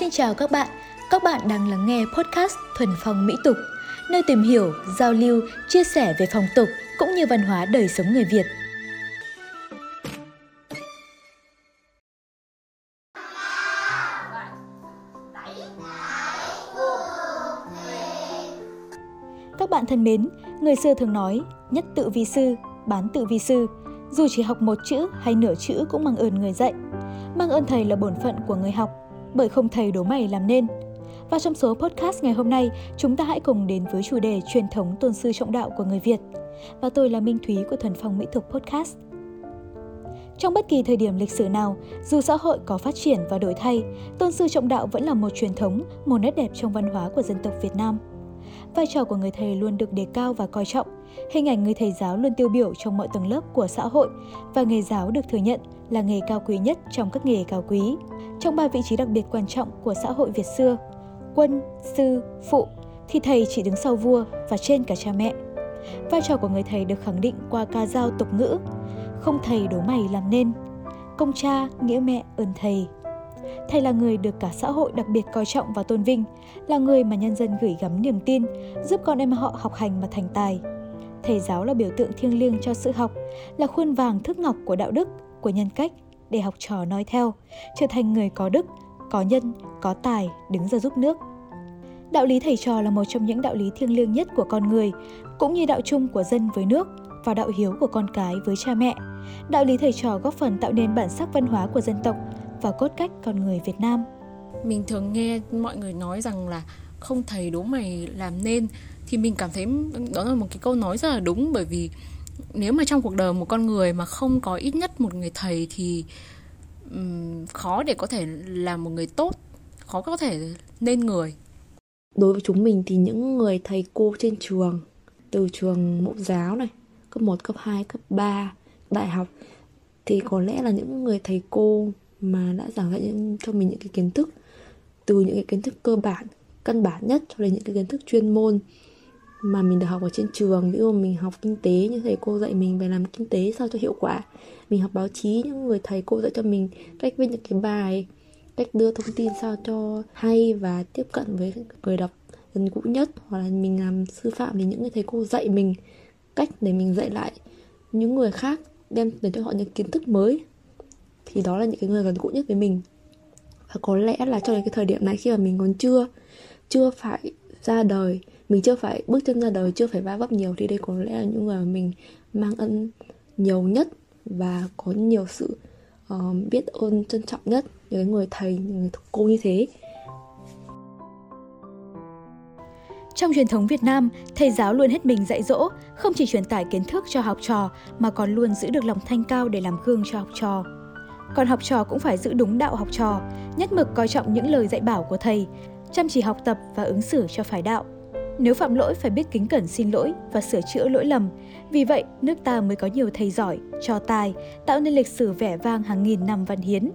Xin chào các bạn, các bạn đang lắng nghe podcast Thuần Phong Mỹ Tục, nơi tìm hiểu, giao lưu, chia sẻ về phong tục cũng như văn hóa đời sống người Việt. Các bạn thân mến, người xưa thường nói nhất tự vi sư, bán tự vi sư. Dù chỉ học một chữ hay nửa chữ cũng mang ơn người dạy. Mang ơn thầy là bổn phận của người học, bởi không thầy đố mày làm nên. Và trong số podcast ngày hôm nay, chúng ta hãy cùng đến với chủ đề truyền thống tôn sư trọng đạo của người Việt. Và tôi là Minh Thúy của Thuần Phong Mỹ Thuật Podcast. Trong bất kỳ thời điểm lịch sử nào, dù xã hội có phát triển và đổi thay, tôn sư trọng đạo vẫn là một truyền thống, một nét đẹp trong văn hóa của dân tộc Việt Nam. Vai trò của người thầy luôn được đề cao và coi trọng, hình ảnh người thầy giáo luôn tiêu biểu trong mọi tầng lớp của xã hội và nghề giáo được thừa nhận là nghề cao quý nhất trong các nghề cao quý. Trong ba vị trí đặc biệt quan trọng của xã hội Việt xưa, quân, sư, phụ, thì thầy chỉ đứng sau vua và trên cả cha mẹ. Vai trò của người thầy được khẳng định qua ca dao tục ngữ, không thầy đố mày làm nên, công cha, nghĩa mẹ, ơn thầy. Thầy là người được cả xã hội đặc biệt coi trọng và tôn vinh, là người mà nhân dân gửi gắm niềm tin, giúp con em họ học hành mà thành tài. Thầy giáo là biểu tượng thiêng liêng cho sự học, là khuôn vàng thước ngọc của đạo đức, của nhân cách để học trò nói theo, trở thành người có đức, có nhân, có tài, đứng ra giúp nước. Đạo lý thầy trò là một trong những đạo lý thiêng liêng nhất của con người, cũng như đạo chung của dân với nước và đạo hiếu của con cái với cha mẹ. Đạo lý thầy trò góp phần tạo nên bản sắc văn hóa của dân tộc và cốt cách con người Việt Nam. Mình thường nghe mọi người nói rằng là không thầy đố mày làm nên thì mình cảm thấy đó là một cái câu nói rất là đúng bởi vì nếu mà trong cuộc đời một con người mà không có ít nhất một người thầy thì um, khó để có thể làm một người tốt khó có thể nên người đối với chúng mình thì những người thầy cô trên trường từ trường mẫu giáo này cấp 1, cấp 2, cấp 3, đại học thì có lẽ là những người thầy cô mà đã giảng dạy những, cho mình những cái kiến thức từ những cái kiến thức cơ bản căn bản nhất cho đến những cái kiến thức chuyên môn mà mình được học ở trên trường. Ví dụ mình học kinh tế như thầy cô dạy mình về làm kinh tế sao cho hiệu quả. Mình học báo chí những người thầy cô dạy cho mình cách viết những cái bài cách đưa thông tin sao cho hay và tiếp cận với người đọc gần gũi nhất. Hoặc là mình làm sư phạm thì những người thầy cô dạy mình cách để mình dạy lại những người khác đem đến cho họ những kiến thức mới thì đó là những cái người gần gũi nhất với mình và có lẽ là cho đến cái thời điểm này khi mà mình còn chưa chưa phải ra đời mình chưa phải bước chân ra đời chưa phải va vấp nhiều thì đây có lẽ là những người mà mình mang ân nhiều nhất và có nhiều sự uh, biết ơn trân trọng nhất những người thầy những người cô như thế Trong truyền thống Việt Nam, thầy giáo luôn hết mình dạy dỗ, không chỉ truyền tải kiến thức cho học trò mà còn luôn giữ được lòng thanh cao để làm gương cho học trò. Còn học trò cũng phải giữ đúng đạo học trò, nhất mực coi trọng những lời dạy bảo của thầy, chăm chỉ học tập và ứng xử cho phải đạo. Nếu phạm lỗi phải biết kính cẩn xin lỗi và sửa chữa lỗi lầm. Vì vậy, nước ta mới có nhiều thầy giỏi, cho tài, tạo nên lịch sử vẻ vang hàng nghìn năm văn hiến.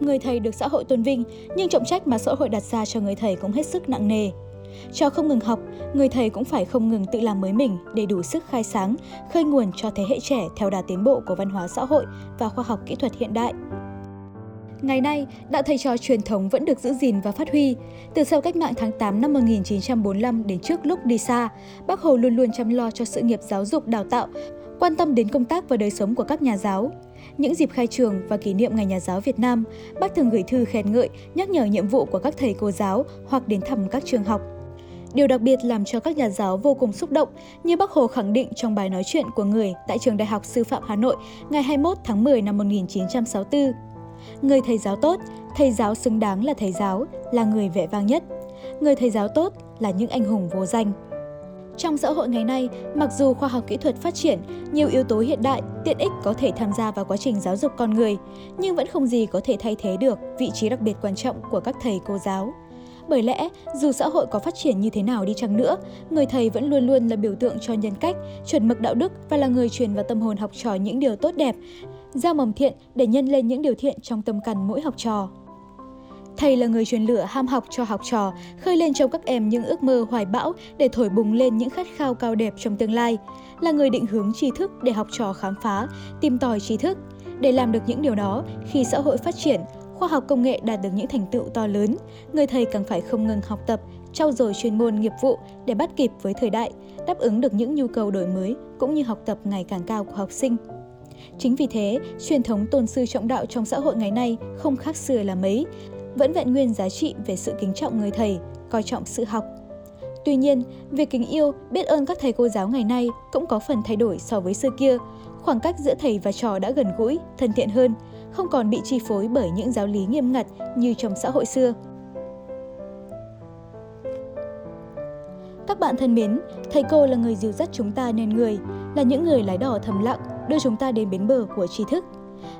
Người thầy được xã hội tôn vinh, nhưng trọng trách mà xã hội đặt ra cho người thầy cũng hết sức nặng nề. Cho không ngừng học, người thầy cũng phải không ngừng tự làm mới mình để đủ sức khai sáng, khơi nguồn cho thế hệ trẻ theo đà tiến bộ của văn hóa xã hội và khoa học kỹ thuật hiện đại. Ngày nay, đạo thầy trò truyền thống vẫn được giữ gìn và phát huy. Từ sau cách mạng tháng 8 năm 1945 đến trước lúc đi xa, Bác Hồ luôn luôn chăm lo cho sự nghiệp giáo dục đào tạo, quan tâm đến công tác và đời sống của các nhà giáo. Những dịp khai trường và kỷ niệm Ngày Nhà giáo Việt Nam, bác thường gửi thư khen ngợi, nhắc nhở nhiệm vụ của các thầy cô giáo hoặc đến thăm các trường học. Điều đặc biệt làm cho các nhà giáo vô cùng xúc động, như Bác Hồ khẳng định trong bài nói chuyện của người tại Trường Đại học Sư phạm Hà Nội ngày 21 tháng 10 năm 1964. Người thầy giáo tốt, thầy giáo xứng đáng là thầy giáo, là người vẻ vang nhất. Người thầy giáo tốt là những anh hùng vô danh. Trong xã hội ngày nay, mặc dù khoa học kỹ thuật phát triển, nhiều yếu tố hiện đại, tiện ích có thể tham gia vào quá trình giáo dục con người, nhưng vẫn không gì có thể thay thế được vị trí đặc biệt quan trọng của các thầy cô giáo. Bởi lẽ, dù xã hội có phát triển như thế nào đi chăng nữa, người thầy vẫn luôn luôn là biểu tượng cho nhân cách, chuẩn mực đạo đức và là người truyền vào tâm hồn học trò những điều tốt đẹp, gieo mầm thiện để nhân lên những điều thiện trong tâm căn mỗi học trò. Thầy là người truyền lửa ham học cho học trò, khơi lên trong các em những ước mơ hoài bão để thổi bùng lên những khát khao cao đẹp trong tương lai, là người định hướng tri thức để học trò khám phá, tìm tòi tri thức. Để làm được những điều đó, khi xã hội phát triển, khoa học công nghệ đạt được những thành tựu to lớn, người thầy càng phải không ngừng học tập, trau dồi chuyên môn nghiệp vụ để bắt kịp với thời đại, đáp ứng được những nhu cầu đổi mới cũng như học tập ngày càng cao của học sinh. Chính vì thế, truyền thống tôn sư trọng đạo trong xã hội ngày nay không khác xưa là mấy, vẫn vẹn nguyên giá trị về sự kính trọng người thầy, coi trọng sự học. Tuy nhiên, việc kính yêu, biết ơn các thầy cô giáo ngày nay cũng có phần thay đổi so với xưa kia. Khoảng cách giữa thầy và trò đã gần gũi, thân thiện hơn, không còn bị chi phối bởi những giáo lý nghiêm ngặt như trong xã hội xưa. Các bạn thân mến, thầy cô là người dìu dắt chúng ta nên người, là những người lái đò thầm lặng, đưa chúng ta đến bến bờ của tri thức.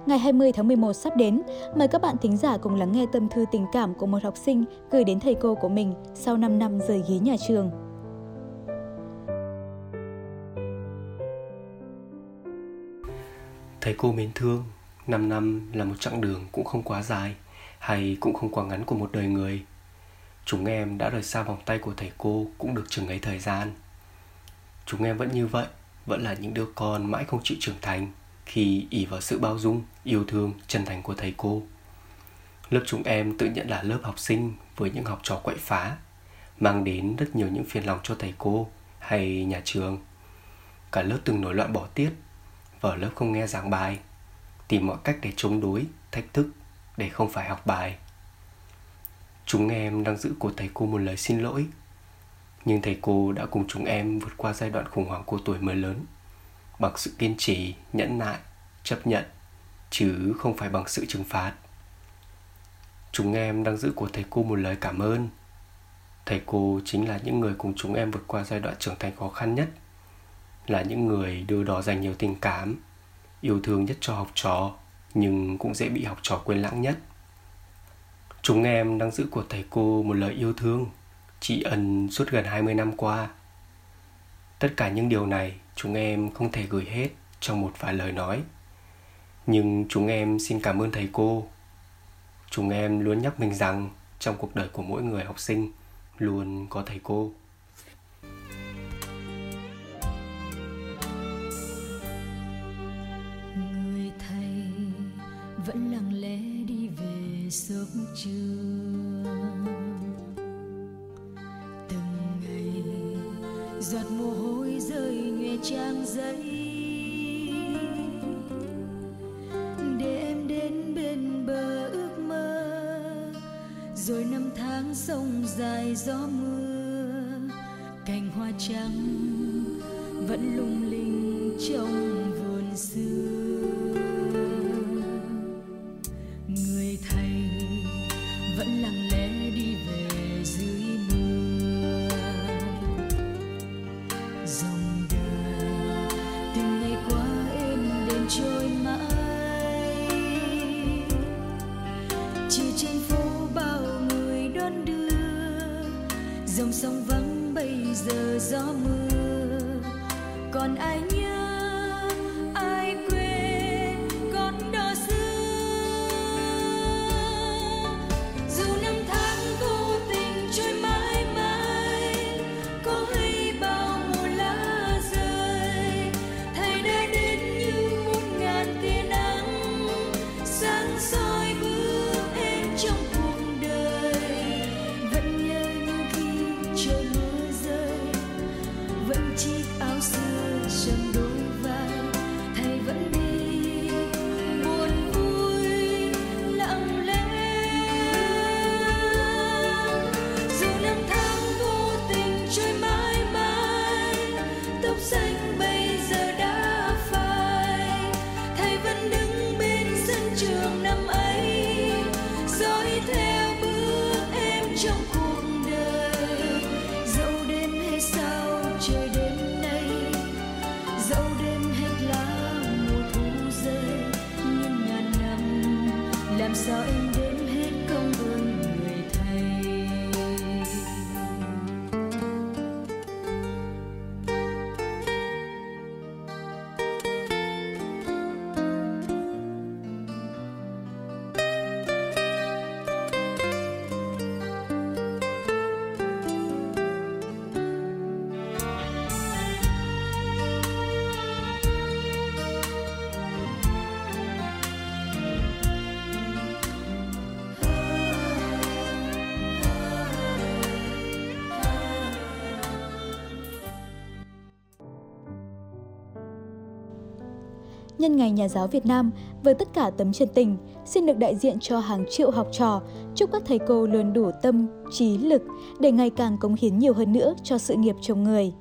Ngày 20 tháng 11 sắp đến, mời các bạn thính giả cùng lắng nghe tâm thư tình cảm của một học sinh gửi đến thầy cô của mình sau 5 năm rời ghế nhà trường. Thầy cô mến thương, 5 năm là một chặng đường cũng không quá dài hay cũng không quá ngắn của một đời người. Chúng em đã rời xa vòng tay của thầy cô cũng được chừng ấy thời gian. Chúng em vẫn như vậy, vẫn là những đứa con mãi không chịu trưởng thành khi ỉ vào sự bao dung, yêu thương, chân thành của thầy cô. Lớp chúng em tự nhận là lớp học sinh với những học trò quậy phá, mang đến rất nhiều những phiền lòng cho thầy cô hay nhà trường. Cả lớp từng nổi loạn bỏ tiết, vở lớp không nghe giảng bài, tìm mọi cách để chống đối, thách thức để không phải học bài. Chúng em đang giữ của thầy cô một lời xin lỗi, nhưng thầy cô đã cùng chúng em vượt qua giai đoạn khủng hoảng của tuổi mới lớn bằng sự kiên trì, nhẫn nại, chấp nhận, chứ không phải bằng sự trừng phạt. Chúng em đang giữ của thầy cô một lời cảm ơn. Thầy cô chính là những người cùng chúng em vượt qua giai đoạn trưởng thành khó khăn nhất, là những người đưa đò dành nhiều tình cảm, yêu thương nhất cho học trò, nhưng cũng dễ bị học trò quên lãng nhất. Chúng em đang giữ của thầy cô một lời yêu thương, chị ân suốt gần 20 năm qua. Tất cả những điều này chúng em không thể gửi hết trong một vài lời nói. Nhưng chúng em xin cảm ơn thầy cô. Chúng em luôn nhắc mình rằng trong cuộc đời của mỗi người học sinh luôn có thầy cô. Lẽ đi về sớm trưa. Từng ngày giọt mồ hôi rơi nhòe trang giấy. Để em đến bên bờ ước mơ, rồi năm tháng sông dài gió mưa. Cành hoa trắng vẫn lung linh trong vườn xưa. joy. dòng nhân ngày Nhà giáo Việt Nam, với tất cả tấm chân tình, xin được đại diện cho hàng triệu học trò, chúc các thầy cô luôn đủ tâm, trí, lực để ngày càng cống hiến nhiều hơn nữa cho sự nghiệp chồng người.